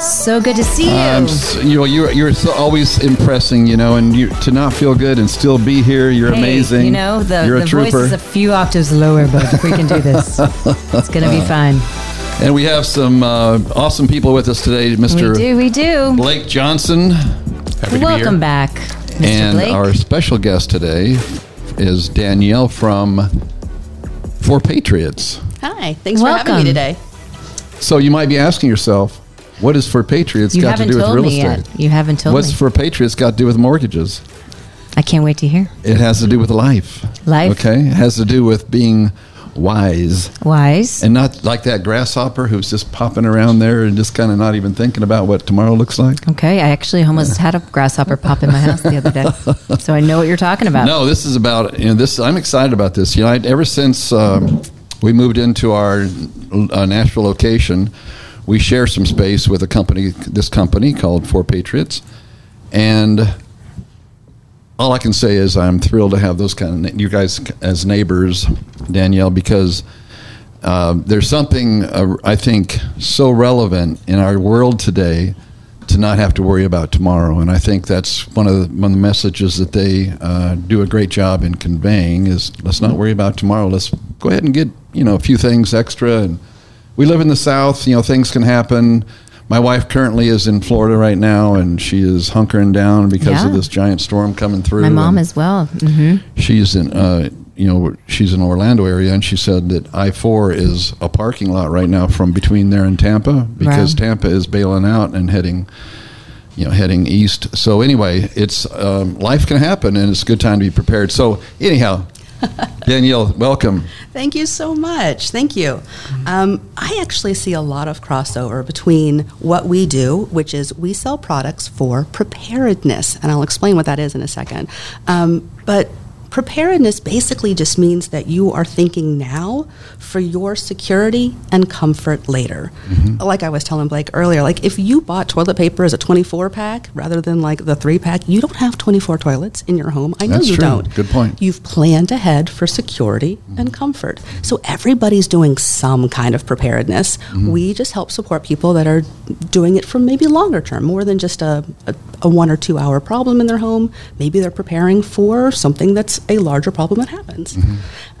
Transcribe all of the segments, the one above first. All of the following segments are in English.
so good to see you. I'm you know, you're, you're so always impressing, you know, and you to not feel good and still be here, you're Hey, amazing. You know, the, you're a the voice is a few octaves lower, but we can do this, it's going to be fine. and we have some uh, awesome people with us today, Mr. We do, we do. Blake Johnson. Happy Welcome back, Mr. And Blake. our special guest today is Danielle from Four Patriots. Hi, thanks for having me today. So you might be asking yourself, what has Four Patriots you got to do with real me estate? yet. You haven't told What's me. What's Four Patriots got to do with mortgages? I can't wait to hear. It has to do with life. Life. Okay? It has to do with being wise Wise. and not like that grasshopper who's just popping around there and just kind of not even thinking about what tomorrow looks like. Okay, I actually almost had a grasshopper pop in my house the other day, so I know what you're talking about. No, this is about you know this. I'm excited about this. You know, I, ever since um, we moved into our uh, Nashville location, we share some space with a company, this company called Four Patriots, and all I can say is I'm thrilled to have those kind of you guys as neighbors, Danielle, because. Uh, there's something uh, I think so relevant in our world today to not have to worry about tomorrow, and I think that's one of the, one of the messages that they uh, do a great job in conveying is let's not worry about tomorrow. Let's go ahead and get you know a few things extra. And we live in the South, you know things can happen. My wife currently is in Florida right now, and she is hunkering down because of this giant storm coming through. my mom as well. hmm she's in uh, you know she's in Orlando area and she said that I-4 is a parking lot right now from between there and Tampa because Wow. Tampa is bailing out and heading you know heading east so anyway it's um, life can happen and it's a good time to be prepared so anyhow Danielle welcome Thank you so much. Thank you. Um, I actually see a lot of crossover between what we do, which is we sell products for preparedness, and I'll explain what that is in a second. Um, but preparedness basically just means that you are thinking now for your security and comfort later. Mm-hmm. Like I was telling Blake earlier, like if you bought toilet paper as a 24 pack rather than like the three pack, you don't have 24 toilets in your home. I know That's you true. don't. Good point. You've planned ahead for security and mm-hmm. comfort. So everybody's doing some kind of preparedness. Mm-hmm. We just help support people that are doing it for maybe longer term, more than just a, a, a one or two hour problem in their home. Maybe they're preparing for something that's a larger problem that happens.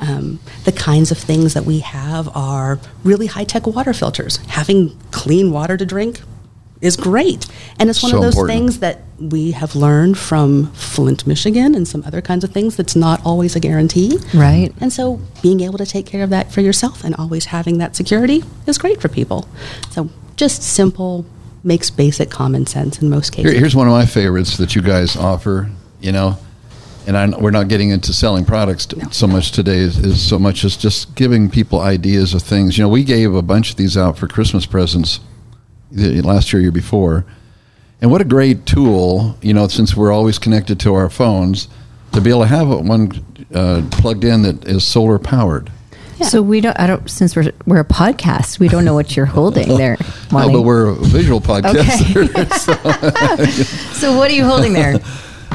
Um, the kinds of things that we have are really high tech water filters. Having clean water to drink is great. And it's one So of those important. things that we have learned from Flint, Michigan, and some other kinds of things that's not always a guarantee. Right. And so being able to take care of that for yourself and always having that security is great for people. So just simple makes basic common sense in most cases. Here, here's one of my favorites that you guys offer you know and I, we're not getting into selling products t- No. so much today is, is so much as just giving people ideas of things you know we gave a bunch of these out for christmas presents the- last year year before and what a great tool you know since we're always connected to our phones to be able to have one uh, plugged in that is solar powered Yeah. So we don't. I don't. Since we're we're a podcast, we don't know what you're holding there. no, Monty. but we're a visual podcaster so what are you holding there?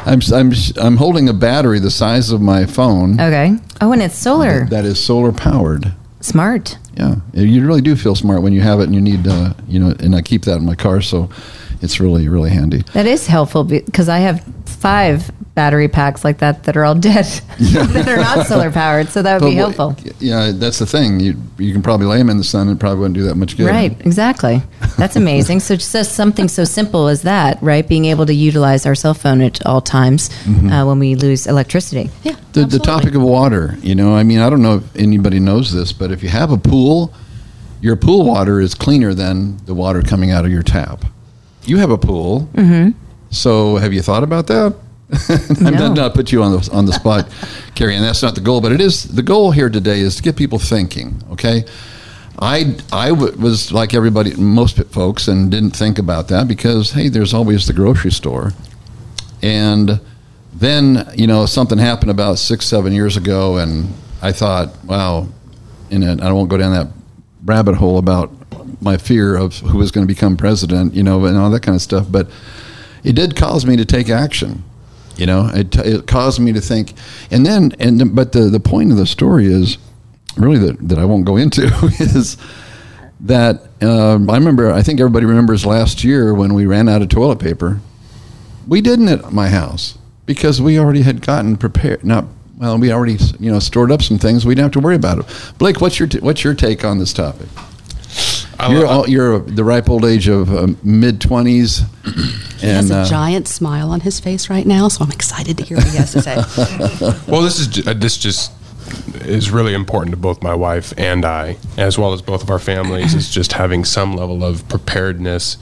I'm, I'm, I'm holding a battery the size of my phone Okay. Oh, and it's solar. that is solar powered Smart. Yeah, you really do feel smart when you have it, and you need, uh, you know, and I keep that in my car, so it's really, really handy. That is helpful because I have five battery packs like that that are all dead that are not solar powered. So that would be what- helpful. Yeah, that's the thing. You you can probably lay them in the sun, and it probably wouldn't do that much good. Right, exactly. That's amazing. so just something so simple as that, right? Being able to utilize our cell phone at all times Mm-hmm. uh, when we lose electricity. Yeah, The, the topic of water, you know, I mean, I don't know if anybody knows this, but if you have a pool, your pool water is cleaner than the water coming out of your tap. You have a pool, mm-hmm. So have you thought about that? I'm No. not, not put you on the on the spot, Carrie, and that's not the goal. But it is the goal here today is to get people thinking. Okay, I I w- was like everybody, most folks, and didn't think about that because hey, there's always the grocery store, and then you know something happened about six seven years ago, and I thought, wow, and I won't go down that rabbit hole about my fear of who was going to become president, you know, and all that kind of stuff, but it did cause me to take action. You know, it, it caused me to think, and then, and but the the point of the story is really that that I won't go into is that um, I remember. I think everybody remembers last year when we ran out of toilet paper. We didn't at my house because we already had gotten prepared. Not well, we already you know stored up some things. We didn't have to worry about it. Blake, what's your t- what's your take on this topic? You're all, you're the ripe old age of uh, mid twenties, He has a uh, giant smile on his face right now, so I'm excited to hear what he has to say. Well, this is uh, this just is really important to both my wife and I, as well as both of our families. Is just having some level of preparedness,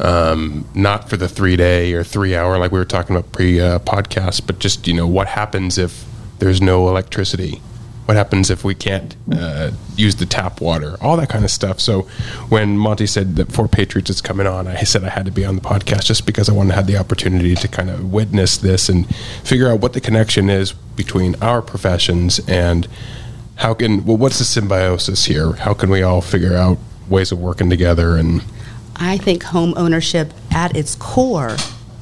um, not for the three day or three hour like we were talking about pre uh, podcast, but just you know what happens if there's no electricity. What happens if we can't uh, use the tap water? All that kind of stuff. So, when Monty said that Four Patriots is coming on, I said I had to be on the podcast just because I wanted to have the opportunity to kind of witness this and figure out what the connection is between our professions and how can well, what's the symbiosis here? How can we all figure out ways of working together and I think home ownership at its core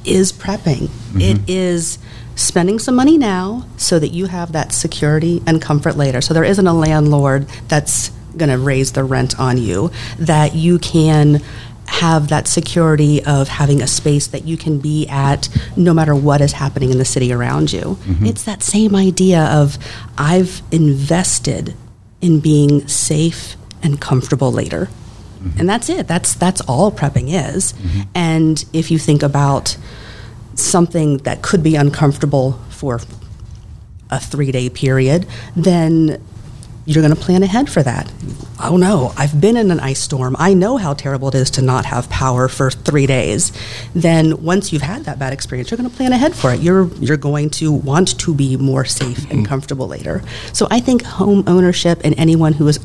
is prepping. It is spending some money now so that you have that security and comfort later. So there isn't a landlord that's going to raise the rent on you, that you can have that security of having a space that you can be at no matter what is happening in the city around you. Mm-hmm. It's that same idea of I've invested in being safe and comfortable later. Mm-hmm. And that's it. That's that's all prepping is. Mm-hmm. And if you think about something that could be uncomfortable for a 3-day period, then you're going to plan ahead for that. Oh no, I've been in an ice storm. I know how terrible it is to not have power for 3 days. Then once you've had that bad experience, you're going to plan ahead for it. You're you're going to want to be more safe and mm-hmm. comfortable later. So I think home ownership and anyone who is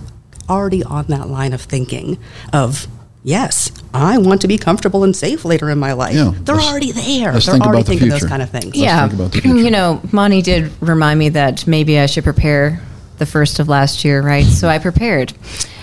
already on that line of thinking of yes, I want to be comfortable and safe later in my life. Yeah, They're already there. They're think already about the thinking those kind of things. Let's yeah, think about the future. you know, Monty did remind me that maybe I should prepare the first of last year, right? So I prepared,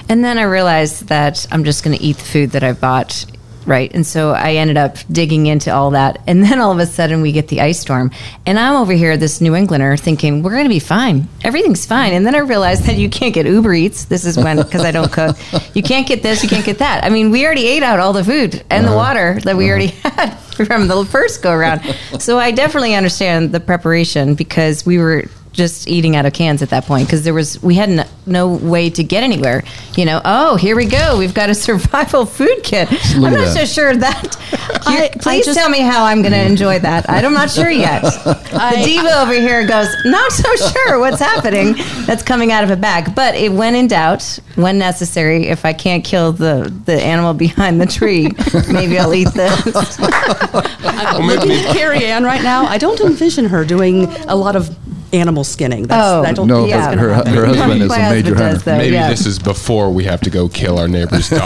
and then I realized that I'm just going to eat the food that I bought, right? And so I ended up digging into all that, and then all of a sudden we get the ice storm, and I'm over here, this New Englander, thinking we're going to be fine, everything's fine, and then I realized that you can't get Uber Eats. This is when because I don't cook, you can't get this, you can't get that. I mean, we already ate out all the food and the uh-huh. water that we uh-huh. already had from the first go around. So I definitely understand the preparation because we were just eating out of cans at that point because there was we had n- no way to get anywhere. You know, oh here we go, we've got a survival food kit. Look I'm not that. so sure that. I- I please just- tell me how I'm going to enjoy that. I'm not sure yet. the diva over here goes, not so sure what's happening. That's coming out of a bag, but it when in doubt, when necessary, if I can't kill the the animal behind the tree, maybe I'll eat this. I'm looking at Carrie Ann right now. I don't envision her doing a lot of animal skinning. That's, Oh, I don't no, that's yeah. her, her, her husband is a major husband hunter. does, though. maybe yeah. this is before we have to go kill our neighbor's dog?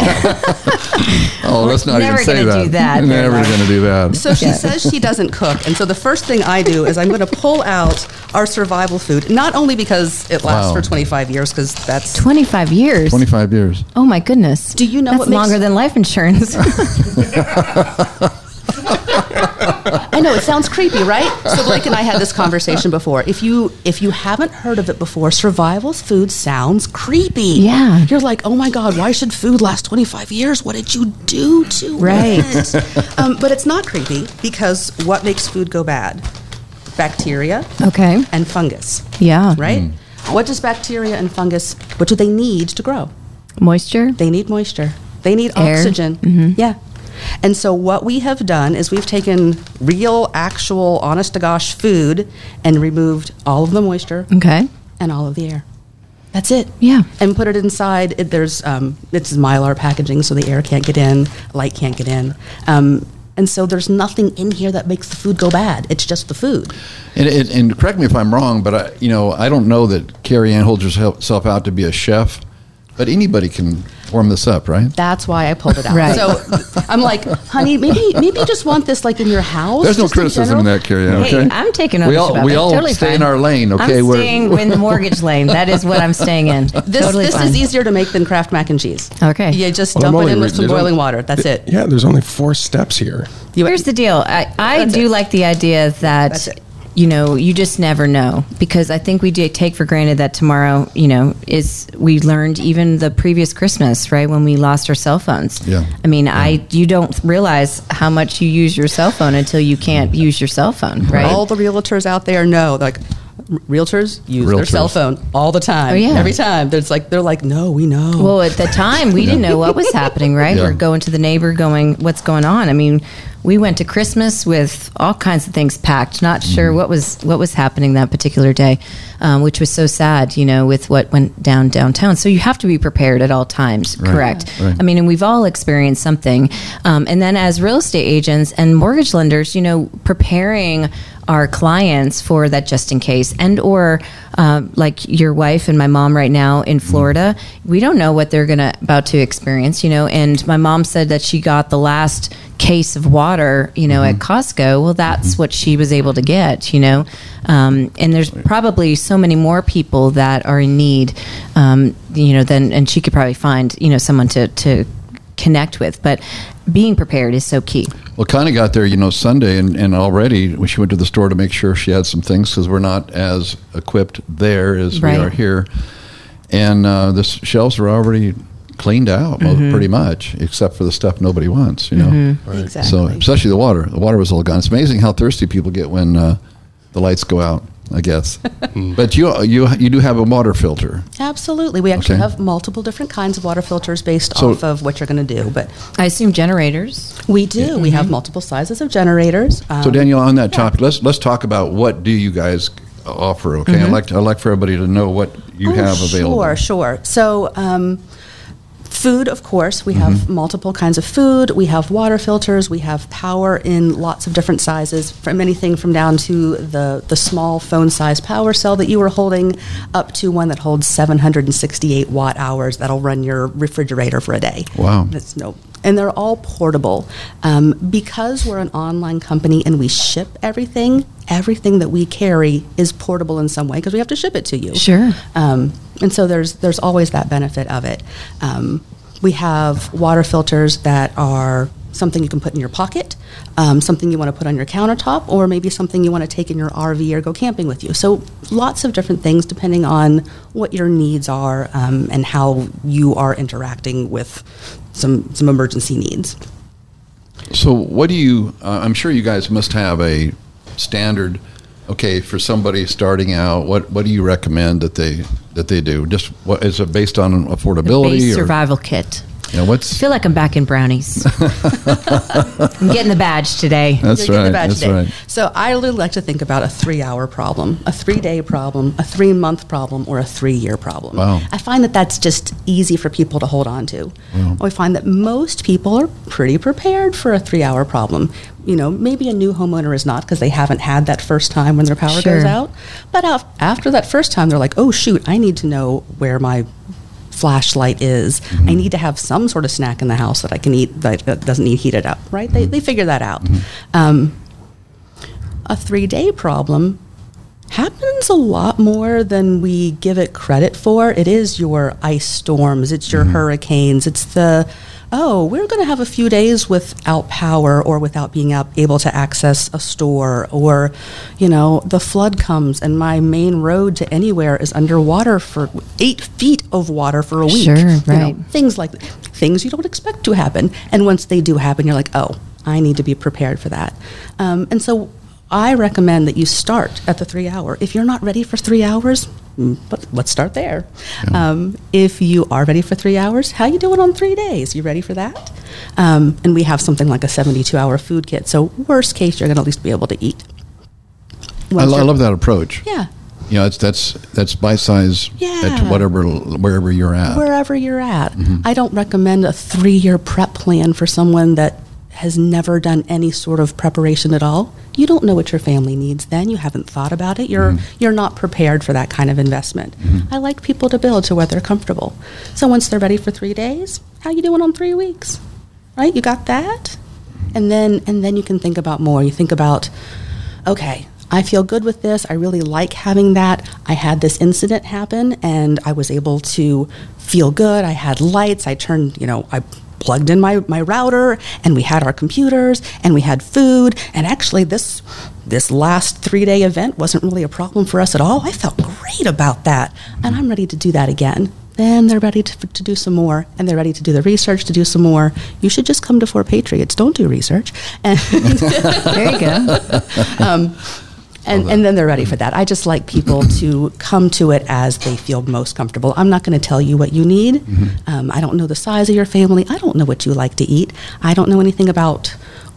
Oh, let's not never even say that. Never gonna that. do that. Never going to do that. So she says she doesn't cook, and so the first thing I do is I'm going to pull out our survival food. Not only because it lasts Wow. for 25 years, because that's 25 years. 25 years. Oh my goodness. Do you know That's what makes- longer than life insurance? I know it sounds creepy, right? So Blake and I had this conversation before. If you if you haven't heard of it before, survival food sounds creepy. Yeah. you're like, oh my god, why should food last 25 years? What did you do to it? Right. it? Um, but it's not creepy because what makes food go bad? Bacteria okay. and fungus, Yeah. right? What does bacteria and fungus? What do they need to grow? Moisture. They need moisture. They need Air. oxygen. Yeah. And so what we have done is we've taken real, actual, honest to gosh food and removed all of the moisture Okay. and all of the air. That's it. Yeah. And put it inside. It, there's um, it's mylar packaging, so the air can't get in, light can't get in. Um, and so there's nothing in here that makes the food go bad. It's just the food. And, and, and correct me if I'm wrong, but I, you know, I don't know that Carrie Ann holds herself out to be a chef. But anybody can warm this up, right? That's why I pulled it out. Right. So I'm like, honey, maybe maybe you just want this like in your house. There's no just in criticism in that, Carrie. Ann, Hey, Okay, I'm taking We ownership all we all Totally stay in our lane. I'm Okay, we're staying in the mortgage lane. That is what I'm staying in. This totally this fine. is easier to make than Kraft mac and cheese. Okay. You just Well, dump it in re- with some there's boiling only- water. That's it. Yeah, there's only four steps here. You- Here's the deal. I, I do it. like the idea That's that it. You know you just never know because I think we do take for granted that tomorrow you know is we learned even the previous Christmas right when we lost our cell phones. Yeah. I mean I you don't realize how much you use your cell phone until you can't use your cell phone right. All the realtors out there know, like realtors use their cell phone all the time. Oh, yeah. Every time. There's like they're like, no, we know. Well, at the time, we didn't know what was happening, right? Yeah. We're going to the neighbor, going, "What's going on?" I mean, we went to Christmas with all kinds of things packed, not sure what was what was happening that particular day, um, which was so sad, you know, with what went down downtown. So you have to be prepared at all times, correct? Right. I mean, and we've all experienced something. Um, and then as real estate agents and mortgage lenders, you know, preparing our clients for that just in case and or um, like your wife and my mom right now in florida we don't know what they're gonna about to experience you know and my mom said that she got the last case of water you know at costco well that's what she was able to get you know? Um, and there's probably so many more people that are in need um, you know than and she could probably find you know someone to to connect with. But being prepared is so key. Well, kind of got there, you know, Sunday, and, and already when she went to the store to make sure she had some things because we're not as equipped there as Right. we are here. And uh, the shelves are already cleaned out, Mm-hmm. pretty much, except for the stuff nobody wants, you know. Exactly. So, especially the water. The water was all gone. It's amazing how thirsty people get when uh, the lights go out, I guess. but you, you, you do have a water filter. Absolutely. We actually Okay. have multiple different kinds of water filters based So- off of what you're going to do. But i assume generators we do. We have multiple sizes of generators. So, Um, Danielle, on that topic, let's let's talk about what do you guys offer? Okay, I'd like to, I'd like for everybody to know what you Oh, have available. Sure, sure. So, um, food, of course, we Mm-hmm. have multiple kinds of food. We have water filters. We have power in lots of different sizes, from anything from down to the the small phone size power cell that you were holding, up to one that holds 768 watt hours that'll run your refrigerator for a day. Wow. That's no. And they're all portable. Um, because we're an online company and we ship everything, everything that we carry is portable in some way because we have to ship it to you. Sure. Um, and so there's there's always that benefit of it. Um, we have water filters that are something you can put in your pocket, um, something you want to put on your countertop, or maybe something you want to take in your RV or go camping with you. So lots of different things depending on what your needs are um, and how you are interacting with some some emergency needs. So, what do you? Uh, I'm sure you guys must have a standard. Okay, for somebody starting out, what what do you recommend that they that they do? Just what is it based on affordability base or survival kit you know, I feel like I'm back in brownies. I'm getting the badge today. that's You're right. the badge That's today. right. So I really like to think about a three-hour problem, a three-day problem, a three-month problem, or a three-year problem. Wow. I find that that's just easy for people to hold on to. I find that most people are pretty prepared for a three-hour problem. You know, maybe a new homeowner is not because they haven't had that first time when their power Sure. goes out. But af- after that first time, they're like, "Oh shoot, I need to know where my flashlight is. I mm-hmm. need to have some sort of snack in the house that I can eat that, that doesn't need heated up." Right? They mm-hmm. they figure that out. Mm-hmm. Um, a three day problem happens a lot more than we give it credit for. It is your ice storms, it's your hurricanes, it's the oh, we're going to have a few days without power or without being able to access a store, or, you know, the flood comes and my main road to anywhere is underwater for eight feet of water for a week. Sure, You know, right. things like things you don't expect to happen. And once they do happen, you're like, oh, I need to be prepared for that. Um, and so I recommend that you start at the three hour. If you're not ready for three hours, mm, but let's start there. Um, if you are ready for three hours, how you doing on three days? You ready for that? Um, and we have something like a 72 hour food kit. So worst case, you're going to at least be able to eat. I, lo- I love that approach. Yeah. You know, it's that's that's bite size at Yeah. whatever wherever you're at. wherever you're at. Mm-hmm. I don't recommend a three year prep plan for someone that has never done any sort of preparation at all, you don't know what your family needs then. You haven't thought about it. You're mm-hmm. you're not prepared for that kind of investment. Mm-hmm. I like people to build to where they're comfortable. So once they're ready for 3 days, how you doing on 3 weeks? Right? You got that? And then and then you can think about more. You think about okay, I feel good with this. I really like having that. I had this incident happen and I was able to feel good. I had lights. I turned, you know, I plugged in my, my router and we had our computers and we had food. And actually this this last three day event wasn't really a problem for us at all. I felt great about that. And I'm ready to do that again. Then they're ready to, to do some more, and they're ready to do the research to do some more. You should just come to Four Patriots. Don't do research. And There you go. um, and, and then they're ready for that. I just like people to come to it as they feel most comfortable. I'm not going to tell you what you need. Um, I don't know the size of your family. I don't know what you like to eat. I don't know anything about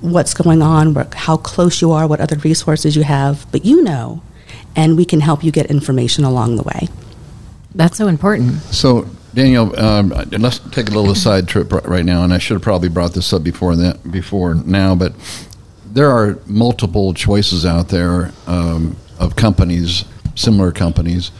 what's going on, what, how close you are, what other resources you have. But you know, and we can help you get information along the way. That's so important. So, Danielle, um, let's take a little side trip right now, and I should have probably brought this up before that, before now, but there are multiple choices out there um, of companies, similar companies.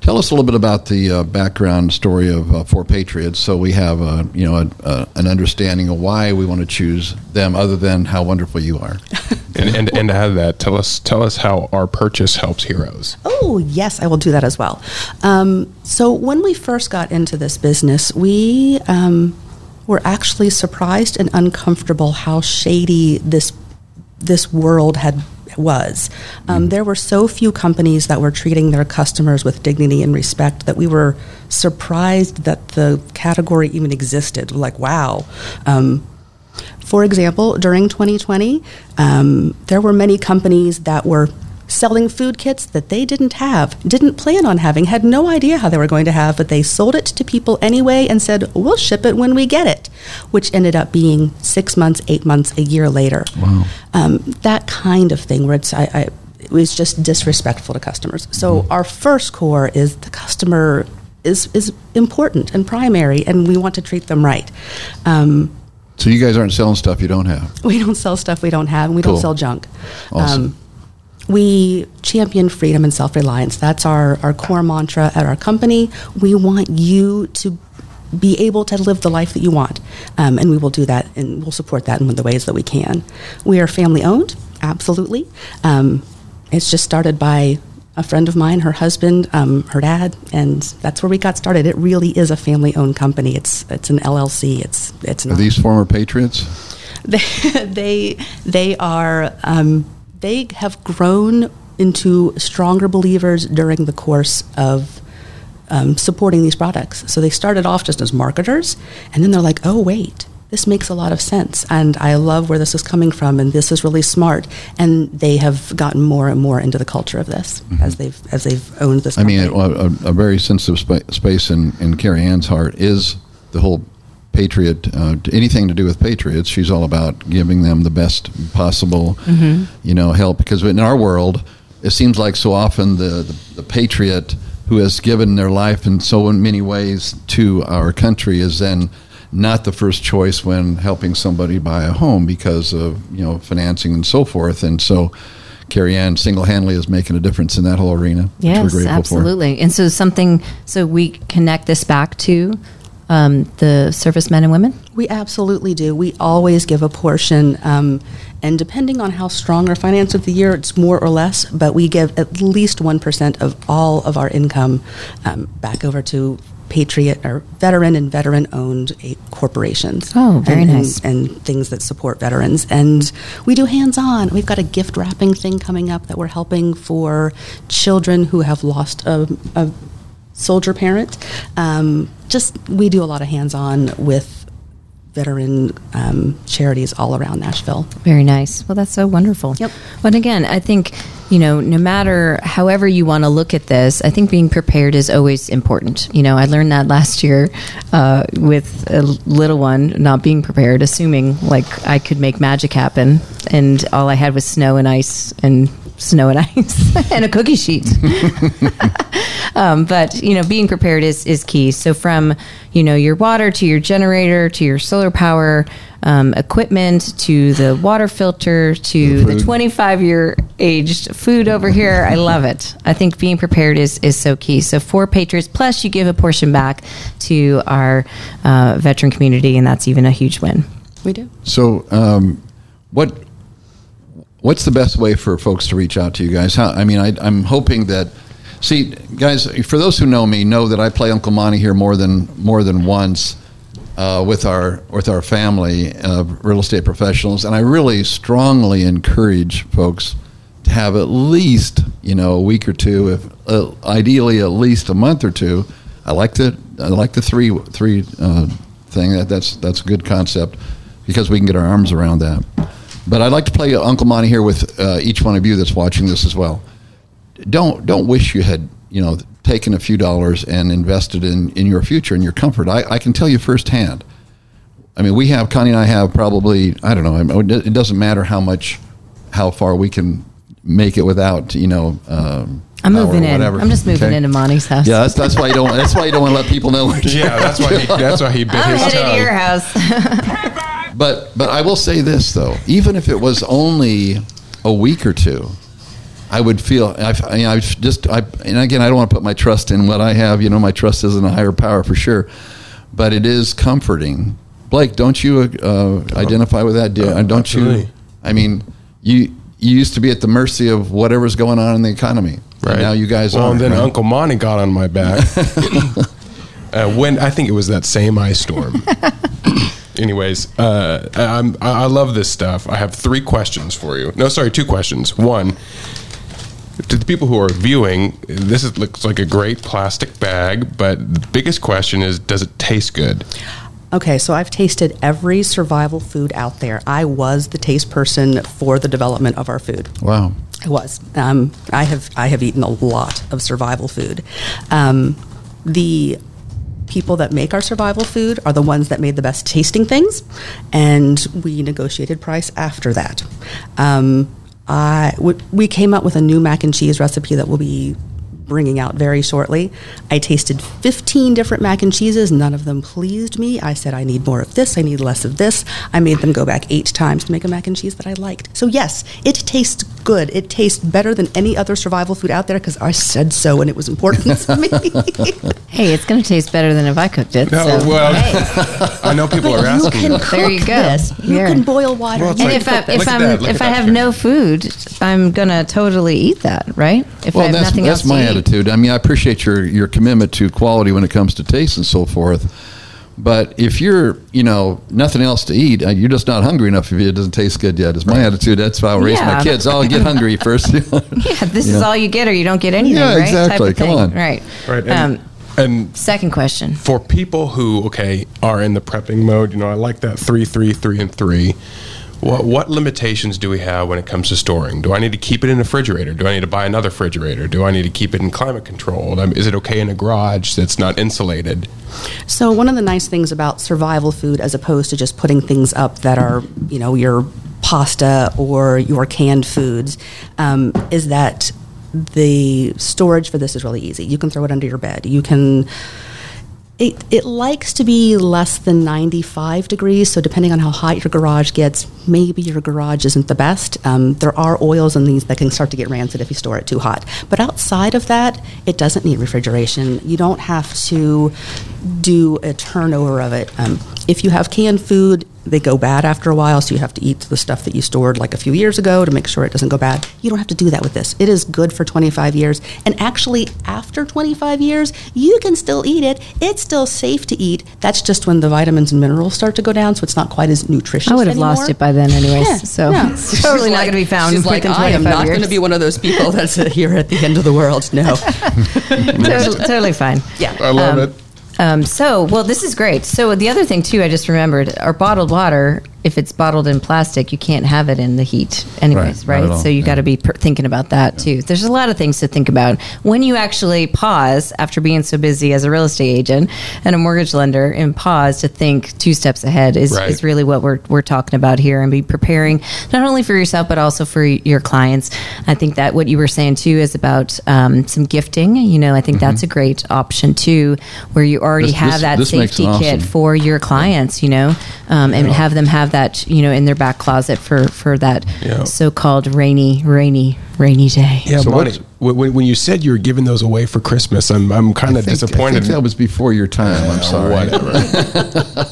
Tell us a little bit about the uh, background story of uh, Four Patriots, so we have uh, you know a, a, an understanding of why we want to choose them, other than how wonderful you are. And, and and to have that, tell us tell us how our purchase helps heroes. Oh, yes, I will do that as well. Um, so, when we first got into this business, we um, were actually surprised and uncomfortable how shady this this world had was. Um, there were so few companies that were treating their customers with dignity and respect that we were surprised that the category even existed. Like, wow. Um, for example, during 2020, um, there were many companies that were selling food kits that they didn't have, didn't plan on having, had no idea how they were going to have, but they sold it to people anyway and said, we'll ship it when we get it, which ended up being six months, eight months, a year later. Wow. Um, that kind of thing where it's, I, I, it was just disrespectful to customers. So our first core is the customer is, is important and primary, and we want to treat them right. Um, So you guys aren't selling stuff you don't have. we don't sell stuff we don't have, and we Cool. don't sell junk. Um, Awesome. We champion freedom and self reliance. That's our, our core mantra at our company. We want you to be able to live the life that you want, um, and we will do that, and we'll support that in the ways that we can. We are family owned, absolutely. Um, it's just started by a friend of mine, her husband, um, her dad, and that's where we got started. It really is a family owned company. It's it's an LLC. It's it's Are these former patriots? they they they are um, they have grown into stronger believers during the course of um, supporting these products. So they started off just as marketers, and then they're like, "Oh wait, this makes a lot of sense, and I love where this is coming from, and this is really smart." And they have gotten more and more into the culture of this as they've as they've owned this. Mm-hmm. I mean, a, a, a very sensitive spa- space in, in Carrie Ann's heart is the whole patriot. Uh, anything to do with patriots, she's all about giving them the best possible, you know, help. Because in our world, it seems like so often the, the, the patriot who has given their life in so many ways to our country is then not the first choice when helping somebody buy a home because of you know financing and so forth. And so, Carrie Ann single-handedly is making a difference in that whole arena. Yes, grateful for. absolutely. And so something, so we connect this back to um, the servicemen and women. We absolutely do. We always give a portion, um, and depending on how strong our finance of the year, it's more or less, but we give at least 1% of all of our income um, back over to Patriot or veteran and veteran owned corporations. Oh, very and, and- nice. And, things that support veterans. And we do hands on. We've got a gift wrapping thing coming up that we're helping for children who have lost a, a soldier parent. Um, just we do a lot of hands-on with veteran um, charities all around Nashville. Very nice. Well, that's so wonderful. Yep. But again, I think, you know, no matter however you want to look at this, I think being prepared is always important. You know, I learned that last year uh, with a little one not being prepared, assuming like I could make magic happen. And all I had was snow and ice and snow and ice and a cookie sheet. um, but you know, being prepared is is key. So from you know your water to your generator to your solar power um, equipment to the water filter to the, food. 25 year aged food over here. I love it. I think being prepared is is so key. So Four Patriots, plus you give a portion back to our uh, veteran community, and that's even a huge win. We do. So, um, what what's the best way for folks to reach out to you guys? How, I mean, I, I'm hoping that. See, guys, for those who know me, know that I play Uncle Monty here more than more than once uh, with our with our family of real estate professionals, and I really strongly encourage folks to have at least you know a week or two, if uh, ideally at least a month or two. I like the I like the three three uh, thing. That that's that's a good concept because we can get our arms around that. But I'd like to play Uncle Monty here with uh, each one of you that's watching this as well. Don't don't wish you had you know taken a few dollars and invested in in your future and your comfort. I, I can tell you firsthand. I mean, we have Connie and I have probably I don't know. It doesn't matter how much how far we can make it without you know. Um, I'm moving in. whatever. I'm just moving Okay? into Monty's house. Yeah, that's, that's why you don't. That's why you don't want to let people know. Yeah, that's why he, that's why he bit I'm his headed tongue. to your house. But but I will say this though, even if it was only a week or two, I would feel I've, I mean, I've just I and again I don't want to put my trust in what I have. You know, my trust is in a higher power for sure, but it is comforting. Blake, don't you uh, identify with that? Do, don't you? I mean, you you used to be at the mercy of whatever's going on in the economy. And Right. now you guys well, are. and then Uncle Monty got on my back. uh, when I think it was that same ice storm. Anyways, uh, I- I'm, I I love this stuff. I have three questions for you. No, sorry, two questions. One, to the people who are viewing, this is, looks like a great plastic bag, but the biggest question is, does it taste good? Okay, so I've tasted every survival food out there. I was the taste person for the development of our food. Wow. I was. Um, I have. I have eaten a lot of survival food. Um, the people that make our survival food are the ones that made the best tasting things, and we negotiated price after that. Um, I w- we came up with a new mac and cheese recipe that we'll be bringing out very shortly. I tasted 15 different mac and cheeses. None of them pleased me. I said, I need more of this. I need less of this. I made them go back eight times to make a mac and cheese that I liked. So, yes, it tastes good. It tastes better than any other survival food out there because I said so and it was important to me. hey, it's going to taste better than if I cooked it. No, so, well, hey. I know people are you asking. can me. cook There you go. this. You Yeah. can boil water. Well, You And like- can if I if I'm that, if I have here. no food, I'm gonna totally eat that, right? If I Well, have that's, nothing that's else my to eat. Attitude. I mean, I appreciate your, your commitment to quality when it comes to taste and so forth. But if you're, you know, nothing else to eat, uh, you're just not hungry enough if it doesn't taste good yet. Is my attitude. That's how I raise Yeah. my kids. I'll get hungry first. Yeah, this is all you get, or you don't get anything. Yeah, right? exactly. Type of Come thing. on. Right. Right. And, Um, and second question. for people who okay are in the prepping mode, you know, I like that three, three, three, and three. What what limitations do we have when it comes to storing? Do I need to keep it in a refrigerator? Do I need to buy another refrigerator? Do I need to keep it in climate controlled? Is it okay in a garage that's not insulated? So one of the nice things about survival food, as opposed to just putting things up that are, you know, your pasta or your canned foods, um, is that the storage for this is really easy. You can throw it under your bed. You can. It, it likes to be less than 95 degrees, so depending on how hot your garage gets, maybe your garage isn't the best. Um, there are oils in these that can start to get rancid if you store it too hot. But outside of that, it doesn't need refrigeration. You don't have to do a turnover of it. Um, if you have canned food, they go bad after a while, so you have to eat the stuff that you stored like a few years ago to make sure it doesn't go bad. You don't have to do that with this. It is good for 25 years. And actually, after 25 years, you can still eat it. It's still safe to eat. That's just when the vitamins and minerals start to go down, so it's not quite as nutritious. I would have lost it by then, anyways. Yeah, so yeah. it's totally She's not going to be found She's like, I am not going to be one of those people that's here at the end of the world. No. totally, totally fine. Yeah. I love Um, it. Um, so, well, this is great. So, the other thing too, I just remembered, our bottled water if it's bottled in plastic, you can't have it in the heat, anyways, Right, right? So you yeah. got to be per- thinking about that too. There's a lot of things to think about when you actually pause after being so busy as a real estate agent and a mortgage lender, and pause to think two steps ahead is, Right. is really what we're we're talking about here, and be preparing not only for yourself but also for your clients. I think that what you were saying too is about um, some gifting. You know, I think that's a great option too, where you already Mm-hmm. This- have this- that this safety it kit for your clients. You know, um, and have them have that you know in their back closet for for that Yeah. so-called rainy, rainy, rainy day. Yeah, So Bonnie, what's- when, when- when you said you were giving those away for Christmas, I'm, I'm kind of disappointed. I think that was before your time. I'm sorry. Whatever.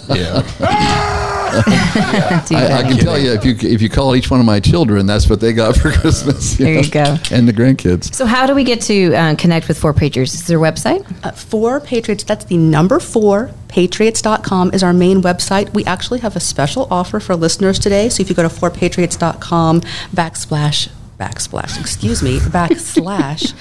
yeah. Too I, I can tell you if you if you call each one of my children, that's what they got for Christmas. There you go. And the grandkids. So, how do we get to uh, connect with Four Patriots? Is there a website? Uh, Four Patriots, that's the number four, patriots.com is our main website. We actually have a special offer for listeners today. So if you go to forpatriots.com backslash, backslash, excuse me, backslash.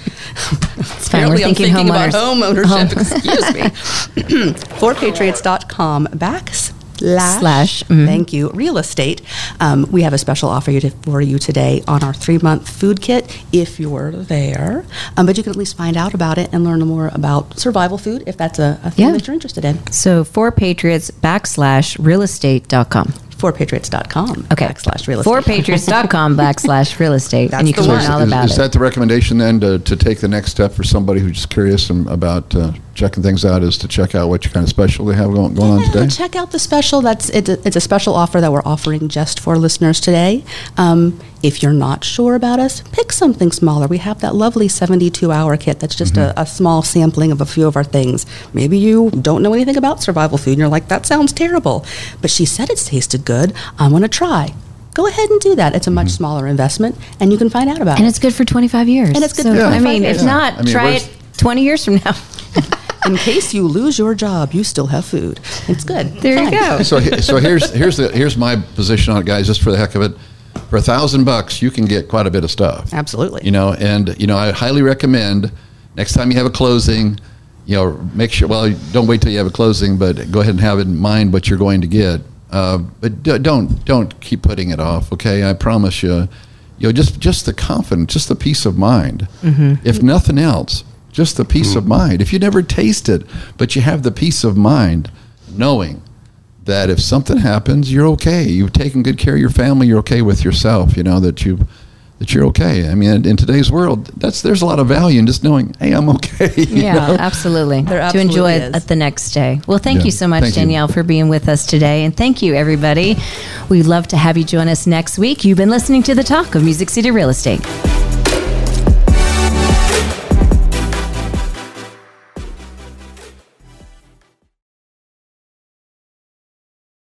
It's fine. We're Apparently I'm thinking thinking about homeowners. home ownership, excuse me. forpatriots.com backslash. Slash, mhm. Thank you. Real estate. Um, we have a special offer you to- for you today on our three month food kit if you're there. Um, but you can at least find out about it and learn more about survival food if that's a, a thing Yeah. that you're interested in. So, Four Patriots backslash real realestate.com. Forpatriots.com Okay. backslash real estate. Fourpatriots.com backslash real estate. That's and you can one. learn all is, about is it. that the recommendation then to, to take the next step for somebody who's just curious um, about uh, checking things out is to check out what you kind of special they have going, going on today? check out the special. That's it's a, it's a special offer that we're offering just for listeners today. Um, if you're not sure about us, pick something smaller. We have that lovely 72 hour kit that's just Mm-hmm. a, a small sampling of a few of our things. Maybe you don't know anything about survival food and you're like, that sounds terrible. But she said it tasted good. I want to try. Go ahead and do that. It's a much Mm-hmm. smaller investment and you can find out about and it. And it's good for 25 years. And it's good So, for I 25 mean, years. if not, I mean, try it 20 years from now. In case you lose your job, you still have food. It's good. There you go. so so here's here's the here's my position on it, guys. Just for the heck of it, for a thousand bucks, you can get quite a bit of stuff. Absolutely. You know, and you know, I highly recommend next time you have a closing, you know, make sure. Well, don't wait till you have a closing, but go ahead and have it in mind what you're going to get. Uh, but d- don't don't keep putting it off. Okay, I promise you. You know, just just the confidence, just the peace of mind. If nothing else, just the peace of hmm. mind. If you never taste it, but you have the peace of mind, knowing that if something happens, you're okay. You've taken good care of your family. You're okay with yourself. You know that you that you're okay. I mean, in today's world, that's there's a lot of value in just knowing, hey, I'm okay. you Yeah, know? absolutely. There to enjoy absolutely it is. the next day. Well, thank Yeah. you so much, Thank you. Danielle, for being with us today. And thank you, everybody. We'd love to have you join us next week. You've been listening to the talk of Music City Real Estate.